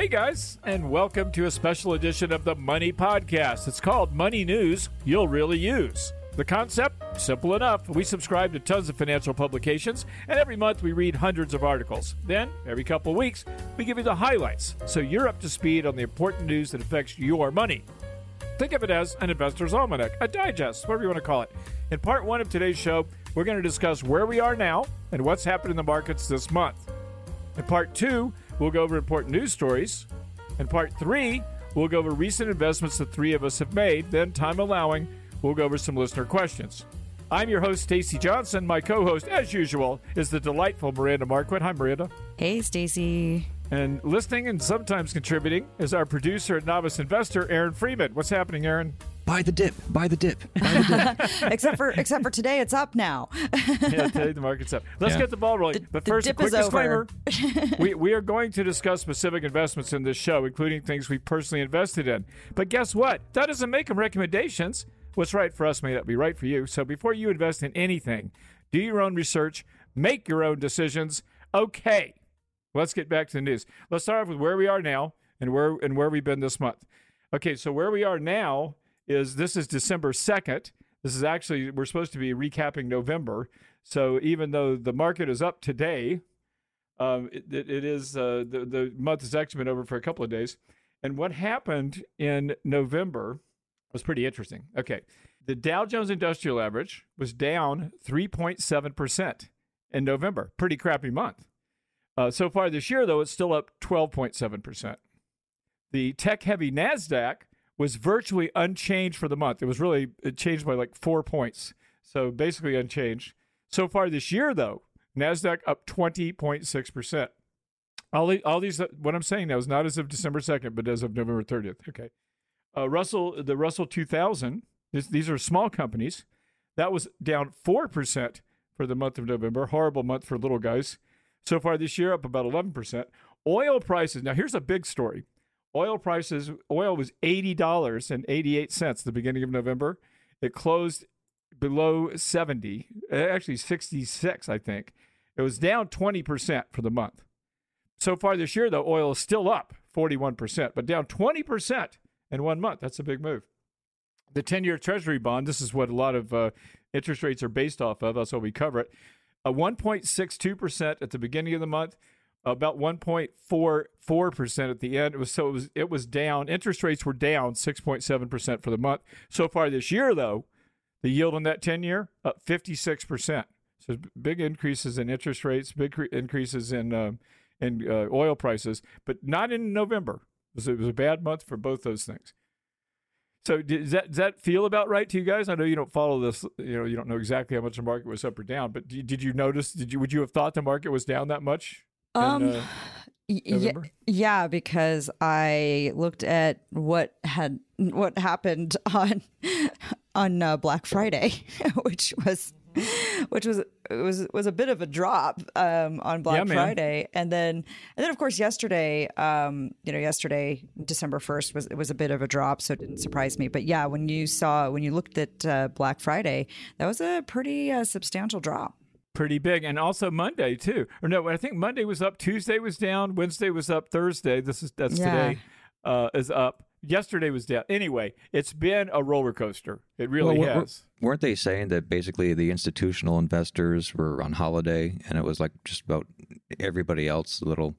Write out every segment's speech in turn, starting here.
Hey guys, and welcome to a special edition of the Money Podcast. It's called Money News You'll Really Use. The concept? Simple enough. We subscribe to tons of financial publications, and every month we read hundreds of articles. Then, every couple of weeks, we give you the highlights so you're up to speed on the important news that affects your money. Think of it as an investor's almanac, a digest, whatever you want to call it. In part one of today's show, we're going to discuss where we are now and what's happened in the markets this month. In part two, we'll go over important news stories. In part three, we'll go over recent investments the three of us have made. Then, time allowing, we'll go over some listener questions. I'm your host, Stacy Johnson. My co host, as usual, is the delightful Miranda Marquit. Hi, Miranda. Hey, Stacy. And listening and sometimes contributing is our producer and novice investor, Aaron Freeman. What's happening, Aaron? Buy the dip. Buy the dip. Buy the dip. except for except for today, it's up now. yeah, today the market's up. Let's yeah. get the ball rolling. The, but the first, a quick disclaimer: we we are going to discuss specific investments in this show, including things we personally invested in. But guess what? That doesn't make them recommendations. What's right for us may not be right for you. So before you invest in anything, do your own research, make your own decisions. Okay, let's get back to the news. Let's start off with where we are now and where and where we've been this month. Okay, so where we are now is this is December second. This is actually we're supposed to be recapping November. So even though the market is up today, um, it, it is uh, the the month has actually been over for a couple of days. And what happened in November? was pretty interesting. Okay. The Dow Jones Industrial Average was down 3.7% in November. Pretty crappy month. Uh, so far this year, though, it's still up 12.7%. The tech heavy NASDAQ was virtually unchanged for the month. It was really it changed by like four points. So basically unchanged. So far this year, though, NASDAQ up 20.6%. All, all these, what I'm saying now is not as of December 2nd, but as of November 30th. Okay. Uh, Russell, the Russell 2000, this, these are small companies. That was down 4% for the month of November. Horrible month for little guys. So far this year, up about 11%. Oil prices. Now, here's a big story. Oil prices, oil was $80.88 at the beginning of November. It closed below 70, actually 66, I think. It was down 20% for the month. So far this year, though, oil is still up 41%, but down 20% in one month. That's a big move. The 10 year Treasury bond, this is what a lot of uh, interest rates are based off of. That's why we cover it. Uh, 1.62% at the beginning of the month, about 1.44% at the end. It was so it was it was down. Interest rates were down 6.7% for the month. So far this year, though, the yield on that 10 year up 56%. So big increases in interest rates, big cre- increases in uh, in uh, oil prices, but not in November. It was, it was a bad month for both those things. So does that does that feel about right to you guys? I know you don't follow this. You know you don't know exactly how much the market was up or down, but did, did you notice? Did you would you have thought the market was down that much? Um, in, uh, yeah, yeah, because I looked at what had what happened on on uh, Black Friday, which was which was was was a bit of a drop um, on Black yeah, Friday, and then and then of course yesterday, um, you know, yesterday December first was it was a bit of a drop, so it didn't surprise me. But yeah, when you saw when you looked at uh, Black Friday, that was a pretty uh, substantial drop. Pretty big, and also Monday too. Or no, I think Monday was up, Tuesday was down, Wednesday was up, Thursday. This is that's yeah. today uh, is up. Yesterday was down. Anyway, it's been a roller coaster. It really well, has. Weren't they saying that basically the institutional investors were on holiday and it was like just about everybody else, a little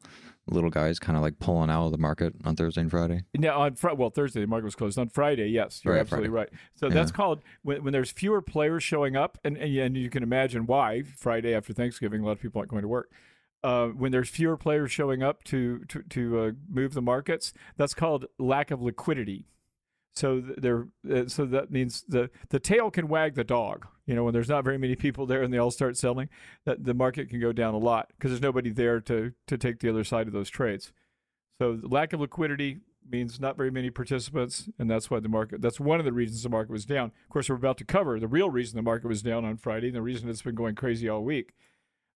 little guys, kind of like pulling out of the market on Thursday and Friday? No, on Friday. Well, Thursday the market was closed. On Friday, yes, you're right, absolutely Friday. right. So yeah. that's called when, when there's fewer players showing up, and, and and you can imagine why. Friday after Thanksgiving, a lot of people aren't going to work uh, when there's fewer players showing up to to, to uh, move the markets, that's called lack of liquidity. So there, uh, so that means the the tail can wag the dog. You know, when there's not very many people there and they all start selling, that the market can go down a lot because there's nobody there to to take the other side of those trades. So lack of liquidity means not very many participants, and that's why the market. That's one of the reasons the market was down. Of course, we're about to cover the real reason the market was down on Friday, and the reason it's been going crazy all week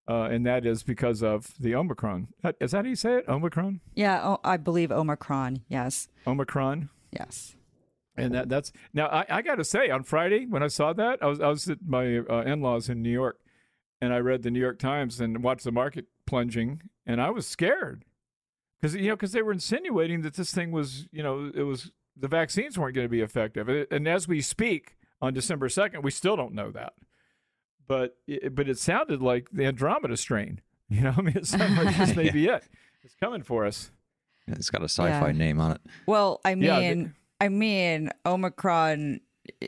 uh, and that is because of the Omicron. Is that how you say it? Omicron? Yeah, oh, I believe Omicron. Yes. Omicron. Yes. And that, that's now I, I got to say on Friday when I saw that I was I was at my uh, in laws in New York, and I read the New York Times and watched the market plunging, and I was scared. because you know because they were insinuating that this thing was you know it was the vaccines weren't going to be effective, and as we speak on December second, we still don't know that. But it, but it sounded like the Andromeda strain. You know, I mean, it sounded like this may yeah. be it. It's coming for us. It's got a sci-fi yeah. name on it. Well, I mean, yeah, I mean, Omicron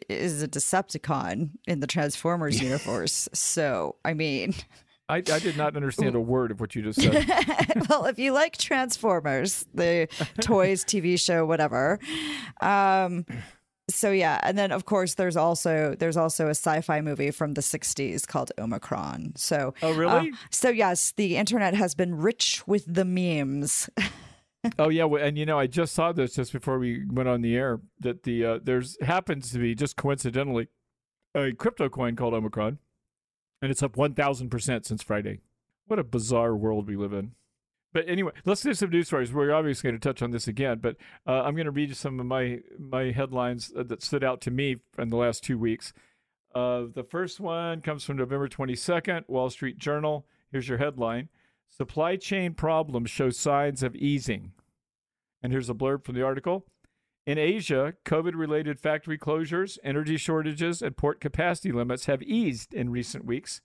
is a Decepticon in the Transformers universe. So, I mean, I, I did not understand a word of what you just said. well, if you like Transformers, the toys, TV show, whatever. Um, so yeah, and then of course there's also there's also a sci-fi movie from the 60s called Omicron. So Oh, really? Uh, so yes, the internet has been rich with the memes. oh yeah, and you know I just saw this just before we went on the air that the uh, there's happens to be just coincidentally a crypto coin called Omicron and it's up 1000% since Friday. What a bizarre world we live in. But anyway, let's do some news stories. We're obviously going to touch on this again, but uh, I'm going to read you some of my my headlines uh, that stood out to me in the last two weeks. Uh, the first one comes from November 22nd, Wall Street Journal. Here's your headline: Supply chain problems show signs of easing. And here's a blurb from the article. In Asia, COVID related factory closures, energy shortages, and port capacity limits have eased in recent weeks.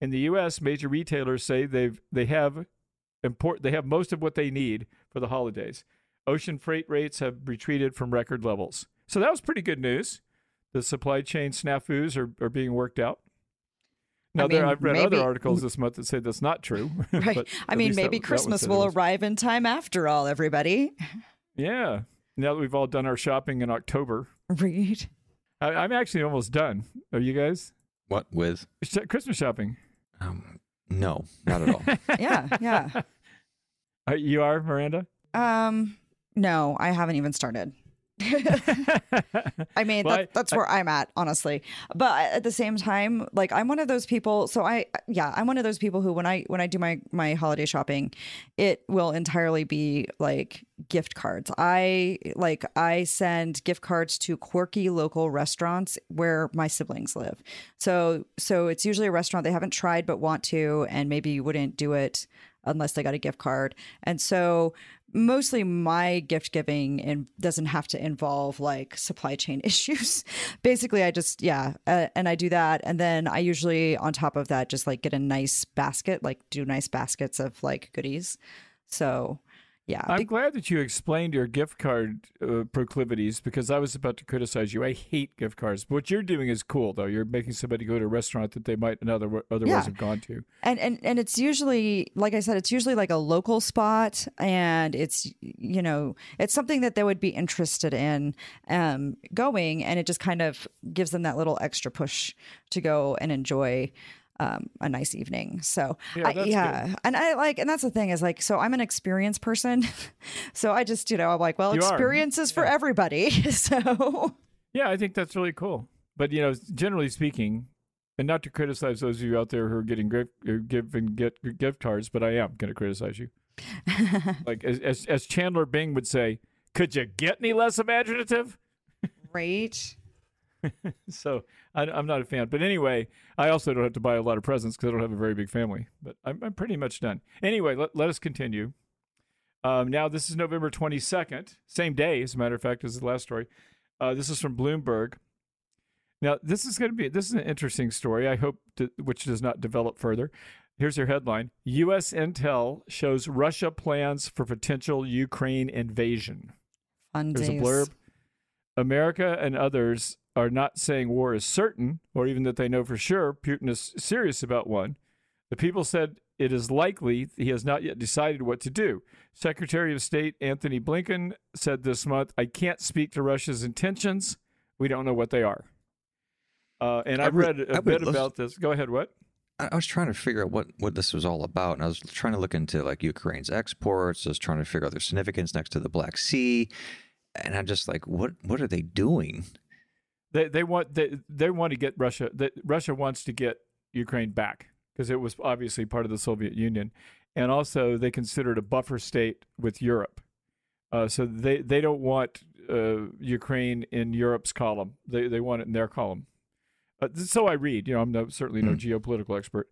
In the US, major retailers say they've they have import they have most of what they need for the holidays. Ocean freight rates have retreated from record levels. So that was pretty good news. The supply chain snafus are, are being worked out. Now, I mean, there, I've read maybe, other articles this month that say that's not true. Right. I mean, maybe that, Christmas that will arrive in time after all, everybody. Yeah now that we've all done our shopping in October. Read. I, am actually almost done. Are you guys? What with Christmas shopping? Um, no, not at all. yeah, yeah. Uh, you are Miranda. Um, no, I haven't even started. I mean, well, that, that's I, where I, am at, honestly. But at the same time, like I'm one of those people. So I, yeah, I'm one of those people who, when I when I do my my holiday shopping, it will entirely be like gift cards. I like I send gift cards to quirky local restaurants where my siblings live. So so it's usually a restaurant they haven't tried but want to, and maybe wouldn't do it unless they got a gift card. And so mostly my gift giving and doesn't have to involve like supply chain issues. Basically, I just yeah, uh, and I do that, and then I usually on top of that just like get a nice basket, like do nice baskets of like goodies. So yeah. I'm Be- glad that you explained your gift card uh, proclivities because I was about to criticize you. I hate gift cards. But what you're doing is cool, though. You're making somebody go to a restaurant that they might other, otherwise yeah. have gone to. And, and and it's usually, like I said, it's usually like a local spot, and it's you know it's something that they would be interested in um, going, and it just kind of gives them that little extra push to go and enjoy um, a nice evening. So yeah, I, yeah. and I like, and that's the thing is like, so I'm an experienced person, so I just you know I'm like, well, you is for everybody. so yeah, I think that's really cool. But you know, generally speaking, and not to criticize those of you out there who are getting gift, giving get gift cards, but I am going to criticize you. like as, as as Chandler Bing would say, could you get any less imaginative? Right. so I, am not a fan. But anyway, I also don't have to buy a lot of presents because I don't have a very big family. But I'm, I'm pretty much done. Anyway, let, let us continue. Um, now, this is November 22nd, same day, as a matter of fact, as the last story. Uh, this is from Bloomberg. Now, this is going to be this is an interesting story. I hope to, which does not develop further. Here's your headline: U.S. intel shows Russia plans for potential Ukraine invasion. Fun There's days. a blurb. America and others are not saying war is certain or even that they know for sure Putin is serious about one. The people said it is likely he has not yet decided what to do. Secretary of State Antony Blinken said this month, I can't speak to Russia's intentions. We don't know what they are. Uh, and I've read a bit about this. Go ahead, what? I was trying to figure out what, what this was all about. And I was trying to look into like Ukraine's exports. I was trying to figure out their significance next to the Black Sea. And I'm just like, what what are they doing? They they want they they want to get Russia. That Russia wants to get Ukraine back because it was obviously part of the Soviet Union, and also they consider it a buffer state with Europe. Uh, so they they don't want uh, Ukraine in Europe's column. They they want it in their column. Uh, so I read. You know, I'm no, certainly no mm. geopolitical expert,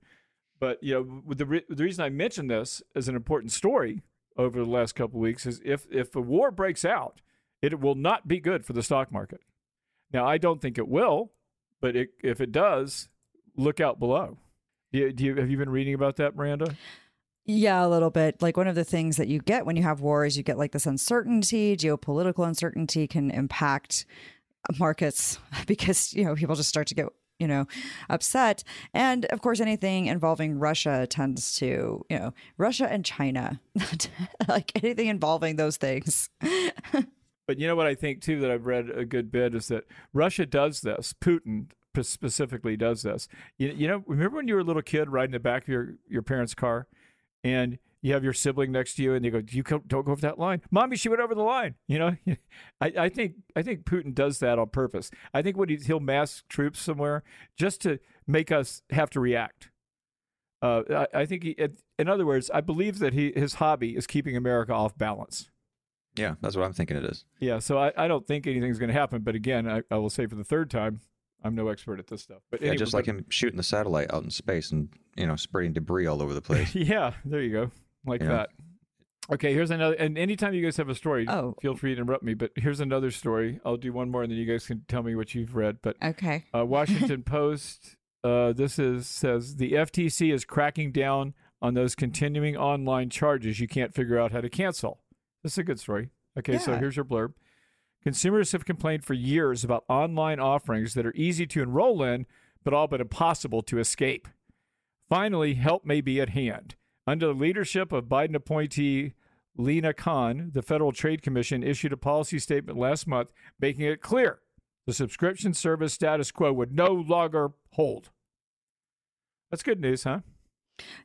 but you know, the re- the reason I mention this as an important story over the last couple of weeks is if if a war breaks out, it will not be good for the stock market. Now, I don't think it will, but it, if it does, look out below. Do you, do you, have you been reading about that, Miranda? Yeah, a little bit. Like one of the things that you get when you have war is you get like this uncertainty, geopolitical uncertainty can impact markets because, you know, people just start to get you know, upset. And of course, anything involving Russia tends to, you know, Russia and China, like anything involving those things. but you know what I think too that I've read a good bit is that Russia does this. Putin specifically does this. You, you know, remember when you were a little kid riding the back of your, your parents' car and you have your sibling next to you and they go, "You don't go over that line, mommy. She went over the line." You know, I, I think I think Putin does that on purpose. I think when he, he'll mass troops somewhere just to make us have to react. Uh, I, I, think he, in other words, I believe that he his hobby is keeping America off balance. Yeah, that's what I'm thinking it is. Yeah, so I, I don't think anything's going to happen. But again, I, I will say for the third time, I'm no expert at this stuff. But yeah, anyway, just like but, him shooting the satellite out in space and you know spreading debris all over the place. yeah, there you go like yeah. that. Okay, here's another. And anytime you guys have a story, oh. feel free to interrupt me. But here's another story. I'll do one more, and then you guys can tell me what you've read. But okay, uh, Washington Post. Uh, this is says the FTC is cracking down on those continuing online charges you can't figure out how to cancel. This is a good story. Okay, yeah. so here's your blurb. Consumers have complained for years about online offerings that are easy to enroll in, but all but impossible to escape. Finally, help may be at hand. Under the leadership of Biden appointee Lina Khan, the Federal Trade Commission issued a policy statement last month making it clear the subscription service status quo would no longer hold. That's good news, huh?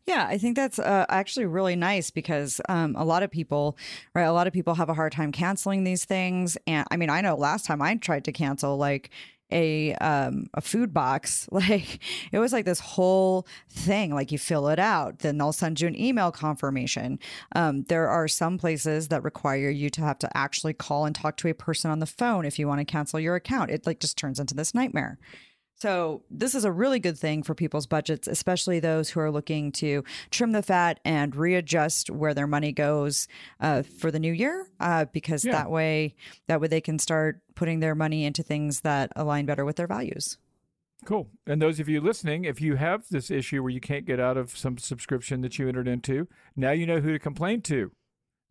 Yeah, I think that's uh, actually really nice because um, a lot of people, right? A lot of people have a hard time canceling these things. And I mean, I know last time I tried to cancel, like, a um a food box like it was like this whole thing like you fill it out then they'll send you an email confirmation um there are some places that require you to have to actually call and talk to a person on the phone if you want to cancel your account it like just turns into this nightmare so, this is a really good thing for people's budgets, especially those who are looking to trim the fat and readjust where their money goes uh, for the new year, uh, because yeah. that way, that way they can start putting their money into things that align better with their values. Cool. And those of you listening, if you have this issue where you can't get out of some subscription that you entered into, now you know who to complain to.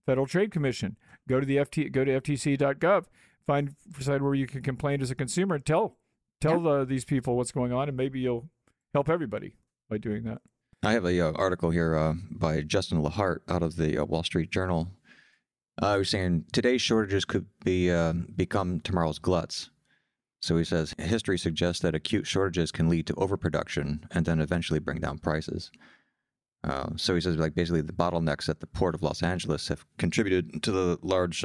Federal Trade Commission. Go to the FT, go to ftc.gov, find decide where you can complain as a consumer, and tell Tell yeah. uh, these people what's going on, and maybe you'll help everybody by doing that. I have a uh, article here uh, by Justin Lahart out of the uh, Wall Street Journal. Uh, I was saying today's shortages could be uh, become tomorrow's gluts. So he says history suggests that acute shortages can lead to overproduction and then eventually bring down prices. Uh, so he says like basically the bottlenecks at the port of Los Angeles have contributed to the large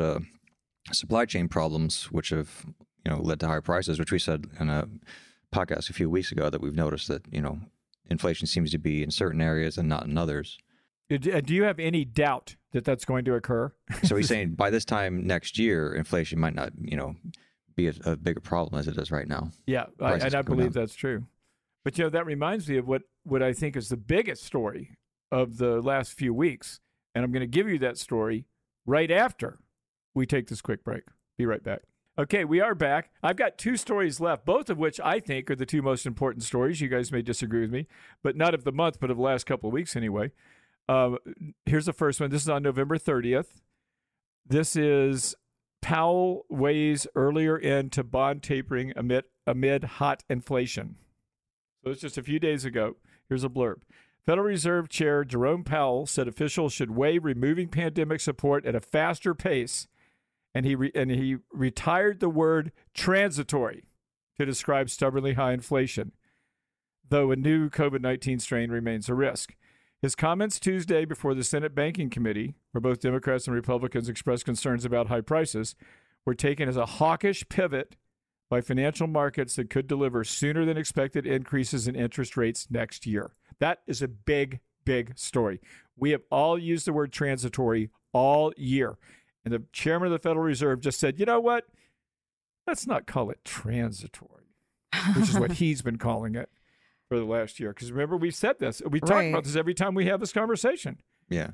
supply chain problems, which have you know led to higher prices, which we said in a podcast a few weeks ago that we've noticed that you know inflation seems to be in certain areas and not in others. Uh, do you have any doubt that that's going to occur? so he's saying by this time next year, inflation might not you know be a, a bigger problem as it is right now. Yeah, I, and I believe down. that's true. But you know that reminds me of what what I think is the biggest story of the last few weeks, and I'm going to give you that story right after we take this quick break. Be right back. Okay, we are back. I've got two stories left, both of which I think are the two most important stories. You guys may disagree with me, but not of the month, but of the last couple of weeks anyway. Uh, here's the first one. This is on November 30th. This is Powell weighs earlier into bond tapering amid amid hot inflation. So it's just a few days ago. Here's a blurb. Federal Reserve Chair Jerome Powell said officials should weigh removing pandemic support at a faster pace and he re- and he retired the word transitory to describe stubbornly high inflation, though a new COVID-19 strain remains a risk. His comments Tuesday before the Senate Banking Committee, where both Democrats and Republicans expressed concerns about high prices, were taken as a hawkish pivot by financial markets that could deliver sooner than expected increases in interest rates next year. That is a big, big story. We have all used the word transitory all year. And the chairman of the Federal Reserve just said, you know what? Let's not call it transitory, which is what he's been calling it for the last year. Because remember, we said this. We talk right. about this every time we have this conversation. Yeah.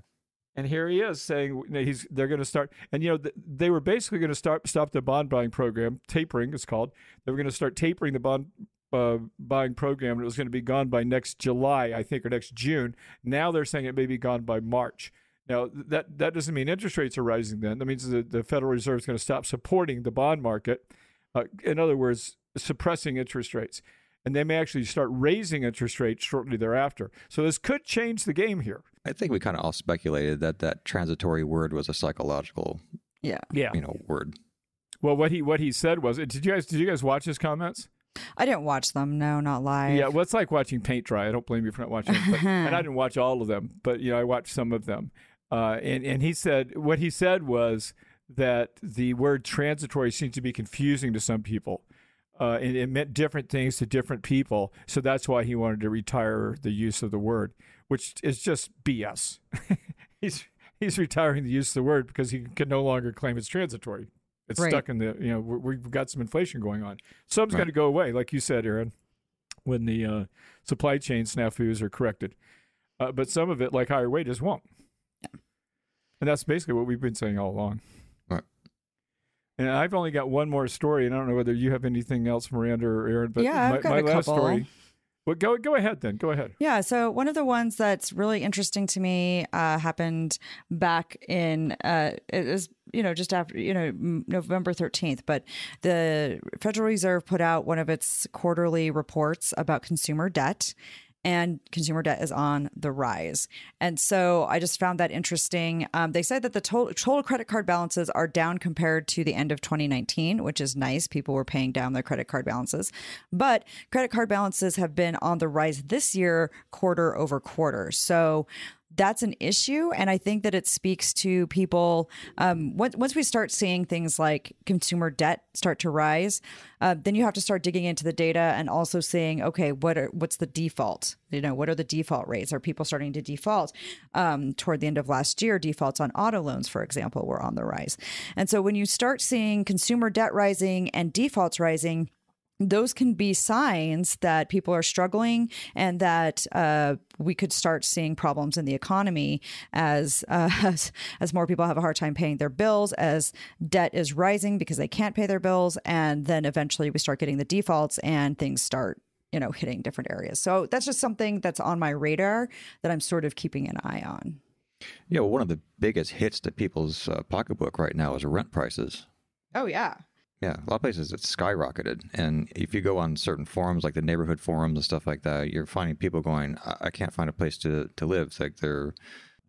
And here he is saying he's they're going to start, and you know they were basically going to start stop the bond buying program, tapering it's called. They were going to start tapering the bond uh, buying program, and it was going to be gone by next July, I think, or next June. Now they're saying it may be gone by March. Now that that doesn't mean interest rates are rising. Then that means that the Federal Reserve is going to stop supporting the bond market. Uh, in other words, suppressing interest rates and they may actually start raising interest rates shortly thereafter. So this could change the game here. I think we kind of all speculated that that transitory word was a psychological, yeah, yeah, you know, word. Well, what he what he said was, did you guys did you guys watch his comments? I didn't watch them. No, not live. Yeah, well, it's like watching paint dry. I don't blame you for not watching it. But, and I didn't watch all of them, but you know, I watched some of them. Uh, and and he said what he said was that the word transitory seems to be confusing to some people uh, and it meant different things to different people. So that's why he wanted to retire the use of the word, which is just BS. he's he's retiring the use of the word because he can no longer claim it's transitory. It's right. stuck in the you know we've got some inflation going on. Some's right. going to go away, like you said, Aaron, when the uh, supply chain snafus are corrected. Uh, but some of it, like higher wages, won't. Yeah. And that's basically what we've been saying all along. And I've only got one more story, and I don't know whether you have anything else, Miranda or Aaron. But yeah, I've my, got my a last couple. story. Well, go go ahead then. Go ahead. Yeah. So one of the ones that's really interesting to me uh, happened back in uh, it was you know just after you know November thirteenth, but the Federal Reserve put out one of its quarterly reports about consumer debt, and consumer debt is on the rise. And so I just found that interesting. Um, they said that the total, total credit card balances are down compared to the end of 2019, which is nice. People were paying down their credit card balances. But credit card balances have been on the rise this year, quarter over quarter. So that's an issue. And I think that it speaks to people. Um, once, once we start seeing things like consumer debt start to rise, uh, then you have to start digging into the data and also seeing, okay, what are what's the default? You know, what are the default rates? Are people starting to default? Um, toward the end of last year, defaults on auto loans, for example, were on the rise. And so when you start seeing consumer debt rising and defaults rising, those can be signs that people are struggling and that uh, we could start seeing problems in the economy as, uh, as as more people have a hard time paying their bills, as debt is rising because they can't pay their bills, and then eventually we start getting the defaults and things start you know hitting different areas. So that's just something that's on my radar that I'm sort of keeping an eye on. Yeah, well, one of the biggest hits to people's uh, pocketbook right now is rent prices. Oh yeah. Yeah, a lot of places it's skyrocketed, and if you go on certain forums like the neighborhood forums and stuff like that, you're finding people going, "I, I can't find a place to to live." It's like they're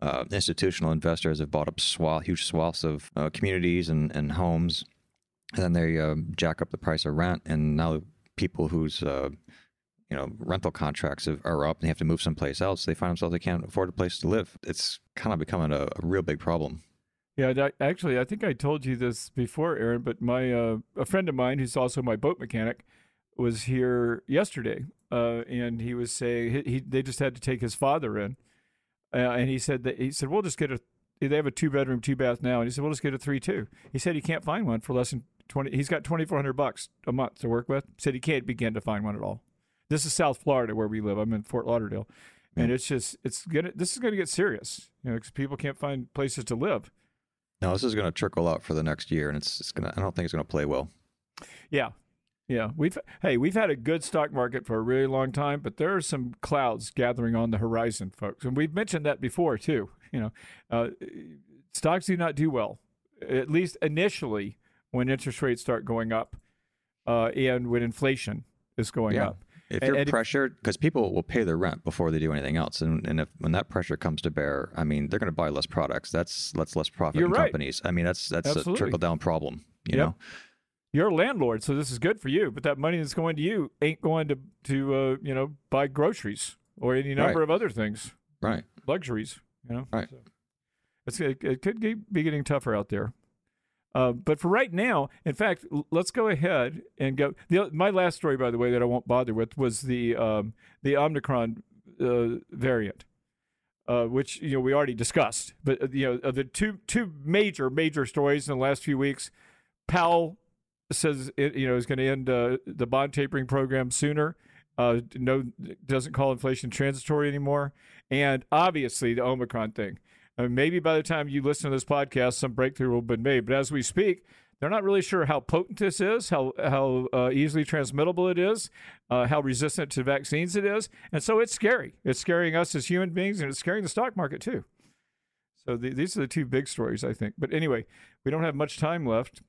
uh, institutional investors have bought up swath, huge swaths of uh, communities and, and homes, and then they uh, jack up the price of rent, and now people whose uh, you know rental contracts are up and they have to move someplace else, they find themselves they can't afford a place to live. It's kind of becoming a, a real big problem. Yeah, actually, I think I told you this before, Aaron. But my uh, a friend of mine, who's also my boat mechanic, was here yesterday, uh, and he was saying he, he, they just had to take his father in, uh, and he said that he said we'll just get a they have a two bedroom two bath now, and he said we'll just get a three two. He said he can't find one for less than twenty. He's got twenty four hundred bucks a month to work with. He said he can't begin to find one at all. This is South Florida where we live. I'm in Fort Lauderdale, and it's just it's gonna this is gonna get serious. You know, because people can't find places to live. No, this is going to trickle out for the next year, and it's, it's going to. I don't think it's going to play well. Yeah, yeah. We've hey, we've had a good stock market for a really long time, but there are some clouds gathering on the horizon, folks, and we've mentioned that before too. You know, uh, stocks do not do well, at least initially, when interest rates start going up, uh, and when inflation is going yeah. up. If you're and, pressured, because people will pay their rent before they do anything else, and, and if when that pressure comes to bear, I mean, they're going to buy less products. That's that's less profit in right. companies. I mean, that's that's Absolutely. a trickle down problem. You yep. know, you're a landlord, so this is good for you, but that money that's going to you ain't going to to uh, you know buy groceries or any number right. of other things, right? Luxuries, you know. Right. So it's it, it could be getting tougher out there. Uh, but for right now, in fact, let's go ahead and go. The, my last story, by the way, that I won't bother with was the um, the Omicron uh, variant, uh, which you know we already discussed. But uh, you know the two two major major stories in the last few weeks. Powell says it, you know is going to end uh, the bond tapering program sooner. No, doesn't call inflation transitory anymore, and obviously the Omicron thing. Uh, maybe by the time you listen to this podcast, some breakthrough will have been made. But as we speak, they're not really sure how potent this is, how how uh, easily transmittable it is, uh, how resistant to vaccines it is, and so it's scary. It's scaring us as human beings, and it's scaring the stock market too. So the, these are the two big stories, I think. But anyway, we don't have much time left.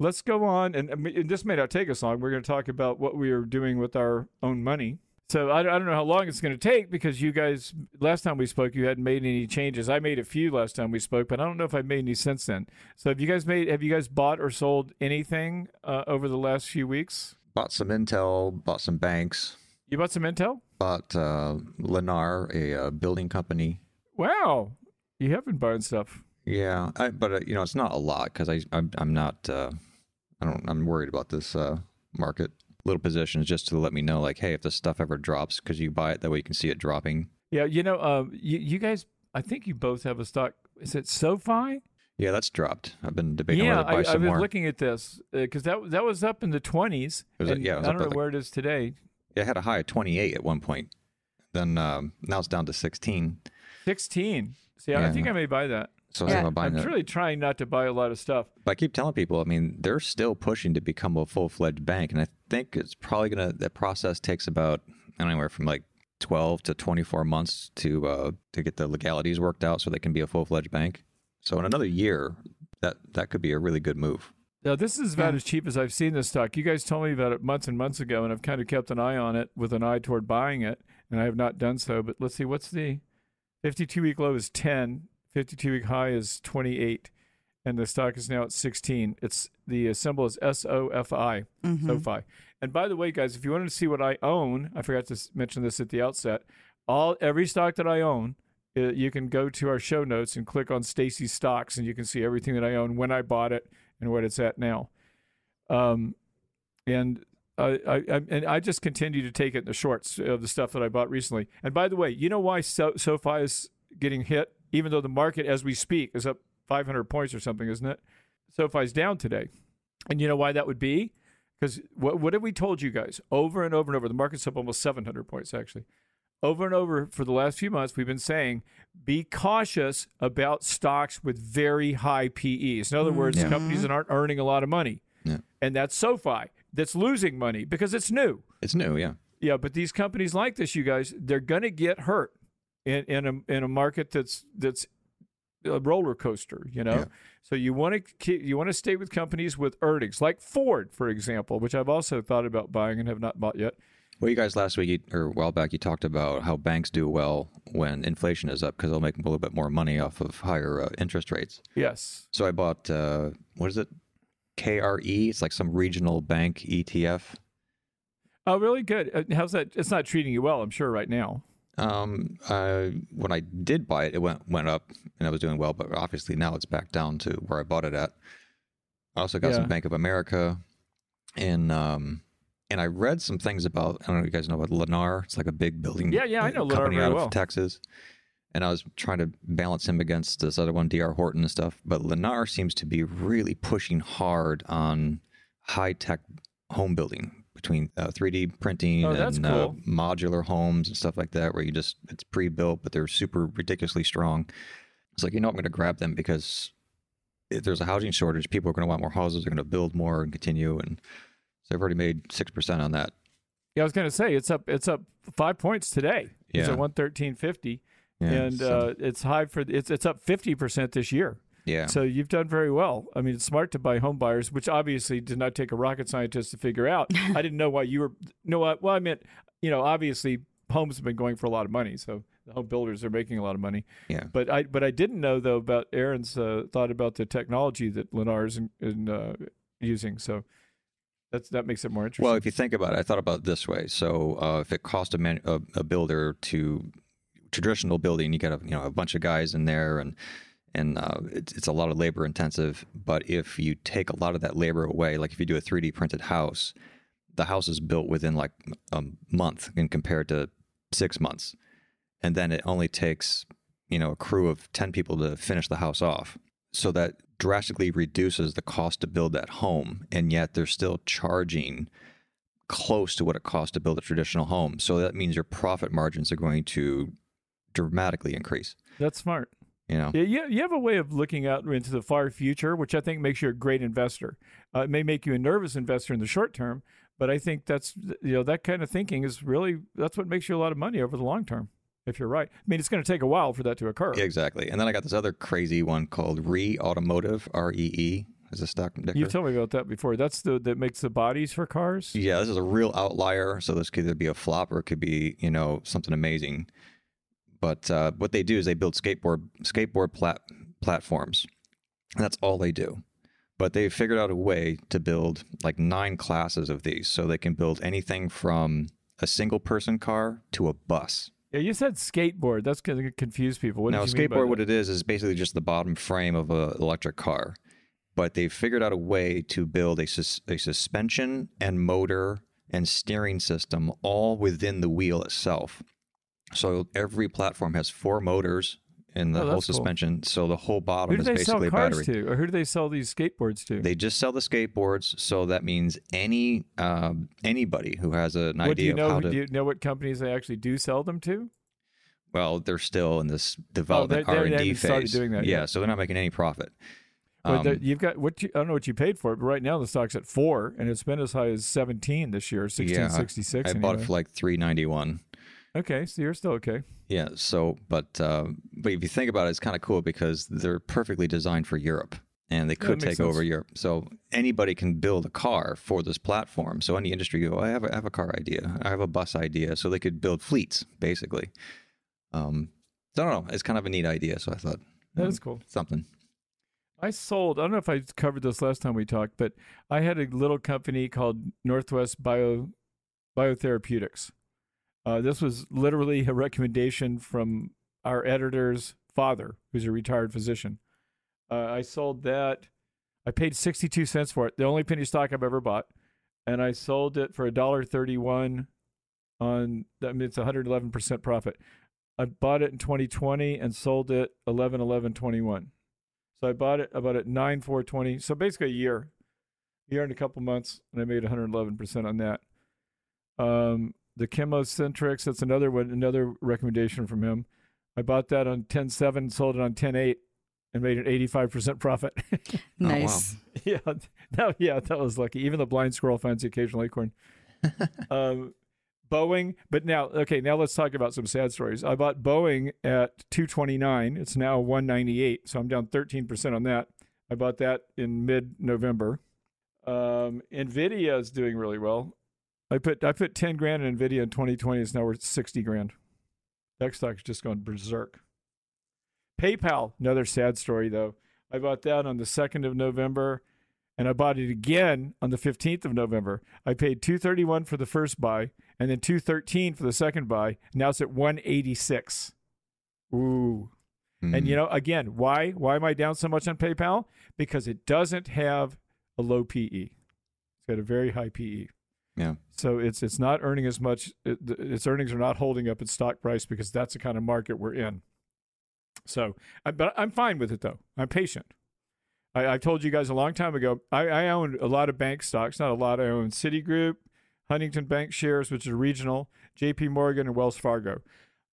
Let's go on, and, and this may not take us long. We're going to talk about what we are doing with our own money. So I, I don't know how long it's going to take because you guys last time we spoke you hadn't made any changes. I made a few last time we spoke, but I don't know if I've made any since then. So have you guys made have you guys bought or sold anything uh, over the last few weeks? Bought some Intel, bought some banks. You bought some Intel? Bought uh, Lennar, a uh, building company. Wow, you have been buying stuff. Yeah, I, but uh, you know it's not a lot because I I'm, I'm not uh, I don't I'm worried about this uh, market little positions just to let me know, like, hey, if this stuff ever drops, because you buy it that way you can see it dropping. Yeah, you know, uh, you, you guys, I think you both have a stock. Is it SoFi? Yeah, that's dropped. I've been debating yeah, whether to buy I, some I've been more. looking at this because that that was up in the twenties. Yeah, I don't know like- where it is today. It had a high of 28 at one point. Then um, now it's down to 16. Sixteen. See, I think I may buy that. So I was Yeah. thinking about buying I'm that. really trying not to buy a lot of stuff. But I keep telling people, I mean, they're still pushing to become a full fledged bank. And I think it's probably going to, that process takes about anywhere from like 12 to 24 months to uh, to get the legalities worked out so they can be a full fledged bank. So in another year, that, that could be a really good move. Now, this is about Yeah. as cheap as I've seen this stock. You guys told me about it months and months ago, and I've kind of kept an eye on it with an eye toward buying it, and I have not done so. But let's see, what's the 52 week low is 10, 52 week high is 28, and the stock is now at 16. It's the uh, symbol is S O F I, Mhm. SoFi. And by the way, guys, if you wanted to see what I own, I forgot to mention this at the outset. All every stock that I own, uh, you can go to our show notes and click on Stacy's stocks, and you can see everything that I own, when I bought it, and what it's at now. Um, and I, I, I and I just continue to take it in the shorts of the stuff that I bought recently. And by the way, you know why so- SoFi is getting hit, even though the market, as we speak, is up 500 points or something, isn't it? SoFi's down today, and you know why that would be? Because what what have we told you guys over and over and over? The market's up almost 700 points actually. Over and over for the last few months, we've been saying be cautious about stocks with very high PEs. In other mm-hmm. words, Yeah. companies that aren't earning a lot of money. Yeah. And that's SoFi that's losing money because it's new. It's new, yeah. Yeah, but these companies like this, you guys, they're going to get hurt in in a in a market that's that's a roller coaster. You know, Yeah. so you want to keep you want to stay with companies with earnings, like Ford, for example, which I've also thought about buying and have not bought yet. Well, you guys last week or a while back, you talked about how banks do well when inflation is up because they'll make a little bit more money off of higher uh, interest rates. Yes. So I bought, uh, what is it? KRE. It's like some regional bank ETF. Oh, really good. Uh, How's that? It's not treating you well, I'm sure, right now. Um, uh, when I did buy it, it went went up and I was doing well, but obviously now it's back down to where I bought it at. I also got Yeah. some Bank of America, and um, and I read some things about. I don't know if you guys know about Lennar. It's like a big building. Yeah, yeah, I know Lennar company very out well. of Texas. And I was trying to balance him against this other one, DR Horton and stuff. But Lennar seems to be really pushing hard on high tech home building between uh, 3D printing Oh, and cool. uh, modular homes and stuff like that, where you just it's pre built, but they're super ridiculously strong. It's like you know I'm going to grab them because if there's a housing shortage, people are going to want more houses. They're going to build more and continue. And so I've already made six percent on that. Yeah, I was going to say it's up. It's up five points today. It's Yeah. at one thirteen fifty, and so- uh, it's high for it's it's up fifty percent this year. Yeah, So you've done very well. I mean, it's smart to buy home buyers, which obviously did not take a rocket scientist to figure out. I didn't know why you were. No, I- well, I meant, you know, obviously homes have been going for a lot of money, so the home builders are making a lot of money. yeah. But I, but I didn't know though about Aaron's uh, thought about the technology that Lennar is in, in, uh, using. So that's that makes it more interesting. Well, if you think about it, I thought about it this way. So uh, if it cost a, man, a, a builder to traditional building, you got a, you know a bunch of guys in there, and and uh, it's, it's a lot of labor intensive. But if you take a lot of that labor away, like if you do a 3D printed house, the house is built within like a month, and compared to six months, and then it only takes you know a crew of ten people to finish the house off. So that drastically reduces the cost to build that home, and yet they're still charging close to what it costs to build a traditional home. So that means your profit margins are going to dramatically increase. that's smart. You know, Yeah, you, you have a way of looking out into the far future, which I think makes you a great investor. Uh, it may make you a nervous investor in the short term, but I think that's you know that kind of thinking is really that's what makes you a lot of money over the long term. If you're right, I mean, it's going to take a while for that to occur. exactly. And then I got this other crazy one called REE Automotive, R E E, is a stock ticker. You've told me about that before. That's the that makes the bodies for cars. Yeah, this is a real outlier. So this could either be a flop or it could be, you know, something amazing. But uh, what they do is they build skateboard skateboard plat- platforms. And that's all they do. But they figured out a way to build like nine classes of these, so they can build anything from a single person car to a bus. Yeah, you said skateboard. That's going to confuse people. What now, a did mean by skateboard, what it is, is basically just the bottom frame of an electric car. But they figured out a way to build a, sus- a suspension and motor and steering system all within the wheel itself. So every platform has four motors in the Oh, whole that's cool. suspension. So the whole Who bottom do is they sell basically a cars battery. to, or who do they sell these skateboards to? They just sell the skateboards, so that means any um, anybody who has an what do idea you of know? how Do to. you know what companies they actually do sell them to? Well, they're still in this development Oh, R and D phase. doing that yeah, yet. so they're not making any profit. But Um, the, you've got what you, I don't know what you paid for it, but right now the stock's at four, and it's been as high as seventeen this year, sixteen sixty six. I bought it for like three ninety one. Okay, so you're still okay. Yeah. So, but uh, but if you think about it, it's kind of cool because they're perfectly designed for Europe, and they could take over. Europe. So anybody can build a car for this platform. So any industry, go, I have a, I have a car idea, I have a bus idea, so they could build fleets basically. Um, so I don't know. It's kind of a neat idea. So I thought That um, is cool. something. I sold. I don't know if I covered this last time we talked, but I had a little company called Northwest Bio Biotherapeutics. Uh, this was literally a recommendation from our editor's father, who's a retired physician. Uh, I sold that. I paid sixty-two cents for it, the only penny stock I've ever bought, and I sold it for a dollar thirty-one. On I mean, it's one hundred eleven percent profit. I bought it in 2020 and sold it 11 11 21. So I bought it about at nine four twenty. So basically a year, a year and a couple months, and I made one hundred eleven percent on that. Um, the ChemoCentryx, that's another one, another recommendation from him. I bought that on ten seven, sold it on ten eight, and made an eighty five percent profit. wow. Nice. yeah, that, yeah, that was lucky. Even the blind squirrel finds the occasional acorn. um, Boeing, but now, okay, now let's talk about some sad stories. I bought Boeing at 229. It's now 198, so I'm down 13% on that. I bought that in mid-November. Um, Nvidia is doing really well. I put I put 10 grand in Nvidia in 2020. It's now worth 60 grand. That stock's just going berserk. PayPal, another sad story though. I bought that on the 2nd of November and I bought it again on the 15th of November. I paid 231 for the first buy and then 213 for the second buy. Now it's at 186. Ooh. And you hmm. know, again, why why am I down so much on PayPal? Because it doesn't have a low PE. It's got a very high PE. Yeah. So it's it's not earning as much. It, its earnings are not holding up its stock price because that's the kind of market we're in. So, I, but I'm fine with it though. I'm patient. I, I told you guys a long time ago. I, I own a lot of bank stocks. Not a lot. I own Citigroup, Huntington Bancshares, which is regional, J.P. Morgan, and Wells Fargo.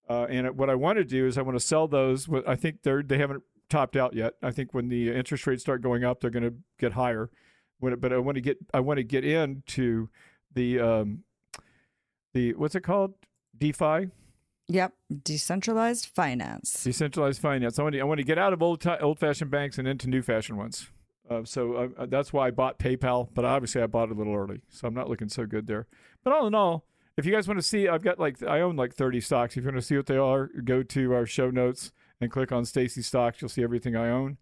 Uh, and what I want to do is I want to sell those. I think they're they haven't topped out yet. I think when the interest rates start going up, they're going to get higher. When but I want to get I want to get into the um, the what's it called DeFi Yep. Decentralized finance. decentralized finance. I want to I want to get out of old ti old fashioned banks and into new fashioned ones. Uh, so uh, that's why I bought PayPal, but obviously I bought it a little early, so I'm not looking so good there. But all in all, if you guys want to see, I've got like I own like 30 stocks. If you want to see what they are, go to our show notes and click on Stacy Stocks. You'll see everything I own.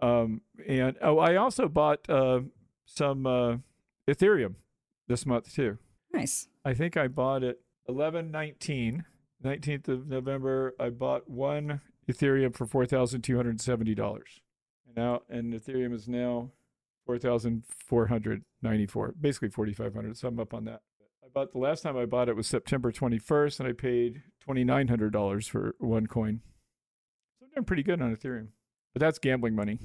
Um, and oh, I also bought uh, some uh, Ethereum this month too. Nice. I think I bought it 11 19, 19th of November. I bought one Ethereum for $4,270. And now, and Ethereum is now 4,494, basically 4,500. So I'm up on that. I bought the last time I bought it was September 21st, and I paid $2,900 for one coin. So I'm doing pretty good on Ethereum, but that's gambling money.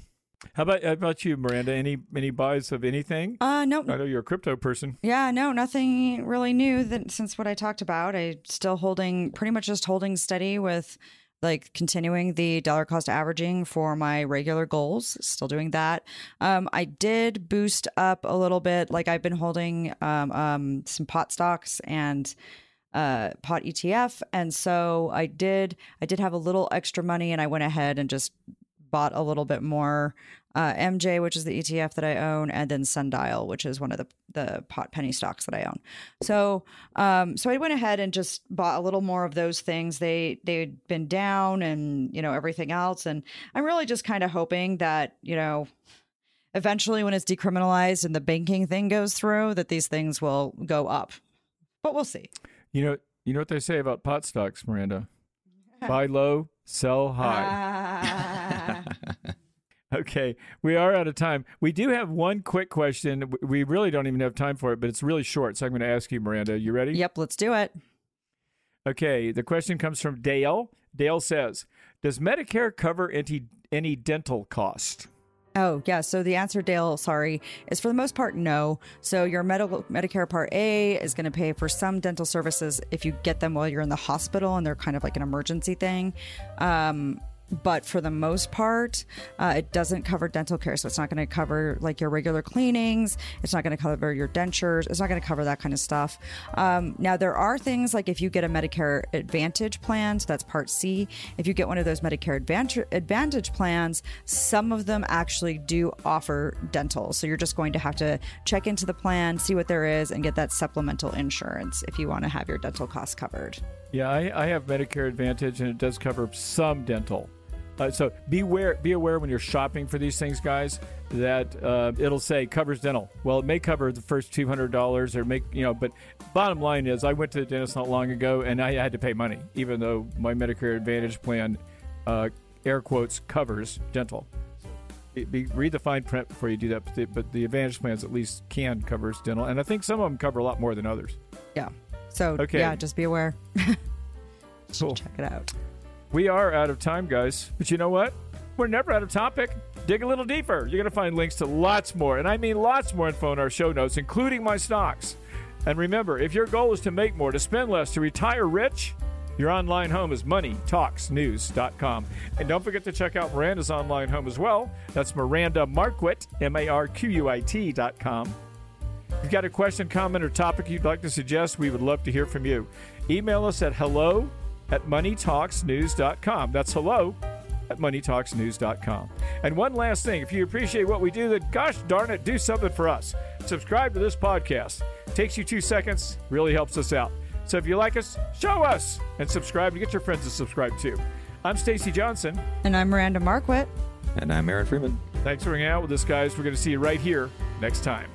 How about how about you, Miranda? Any any buys of anything? Uh, no. I know you're a crypto person. Yeah, no, nothing really new that since what I talked about. I still holding pretty much just holding steady with like continuing the dollar cost averaging for my regular goals, still doing that. Um, I did boost up a little bit. Like I've been holding um, um, some pot stocks and uh, pot ETF, and so I did. I did have a little extra money, and I went ahead and just bought a little bit more uh, MJ, which is the ETF that I own, and then Sundial, which is one of the the pot penny stocks that I own. So, um, so I went ahead and just bought a little more of those things. They they'd been down, and you know everything else, and I'm really just kind of hoping that you know eventually when it's decriminalized and the banking thing goes through, that these things will go up. But we'll see. You know, you know what they say about pot stocks, Miranda. Buy low, sell high. Okay, we are out of time. We do have one quick question. We really don't even have time for it, but it's really short. So I'm going to ask you, Miranda. You ready? Yep, let's do it. Okay, the question comes from Dale. Dale says, "Does Medicare cover any any dental cost?" Oh, yeah. So the answer, Dale, sorry, is for the most part, no. So your medical Medicare Part A is going to pay for some dental services if you get them while you're in the hospital and they're kind of like an emergency thing. Um, but for the most part, uh, it doesn't cover dental care. So it's not going to cover like your regular cleanings. It's not going to cover your dentures. It's not going to cover that kind of stuff. Um, now, there are things like if you get a Medicare Advantage plan, so that's Part C. If you get one of those Medicare Advantage, Advantage plans, some of them actually do offer dental. So you're just going to have to check into the plan, see what there is, and get that supplemental insurance if you want to have your dental costs covered. Yeah, I, I have Medicare Advantage, and it does cover some dental. Uh, so beware, be aware when you're shopping for these things, guys, that uh, it'll say covers dental. Well, it may cover the first two hundred dollars, or make you know. But bottom line is, I went to the dentist not long ago, and I had to pay money, even though my Medicare Advantage plan, uh, air quotes, covers dental. Be, read the fine print before you do that. But the, but the Advantage plans at least can covers dental, and I think some of them cover a lot more than others. Yeah. So okay. yeah, just be aware. cool. Check it out. We are out of time, guys. But you know what? We're never out of topic. Dig a little deeper. You're going to find links to lots more, and I mean lots more info in our show notes, including my stocks. And remember, if your goal is to make more, to spend less, to retire rich, your online home is moneytalksnews.com. And don't forget to check out Miranda's online home as well. That's Miranda Marquit, M A R Q U I T.com. If you've got a question, comment, or topic you'd like to suggest, we would love to hear from you. Email us at hello at moneytalksnews.com. That's hello at moneytalksnews.com. And one last thing if you appreciate what we do, then gosh darn it, do something for us. Subscribe to this podcast. Takes you two seconds, really helps us out. So if you like us, show us and subscribe and get your friends to subscribe too. I'm Stacy Johnson. And I'm Miranda Marquit. And I'm Aaron Freeman. Thanks for hanging out with us, guys. We're going to see you right here next time.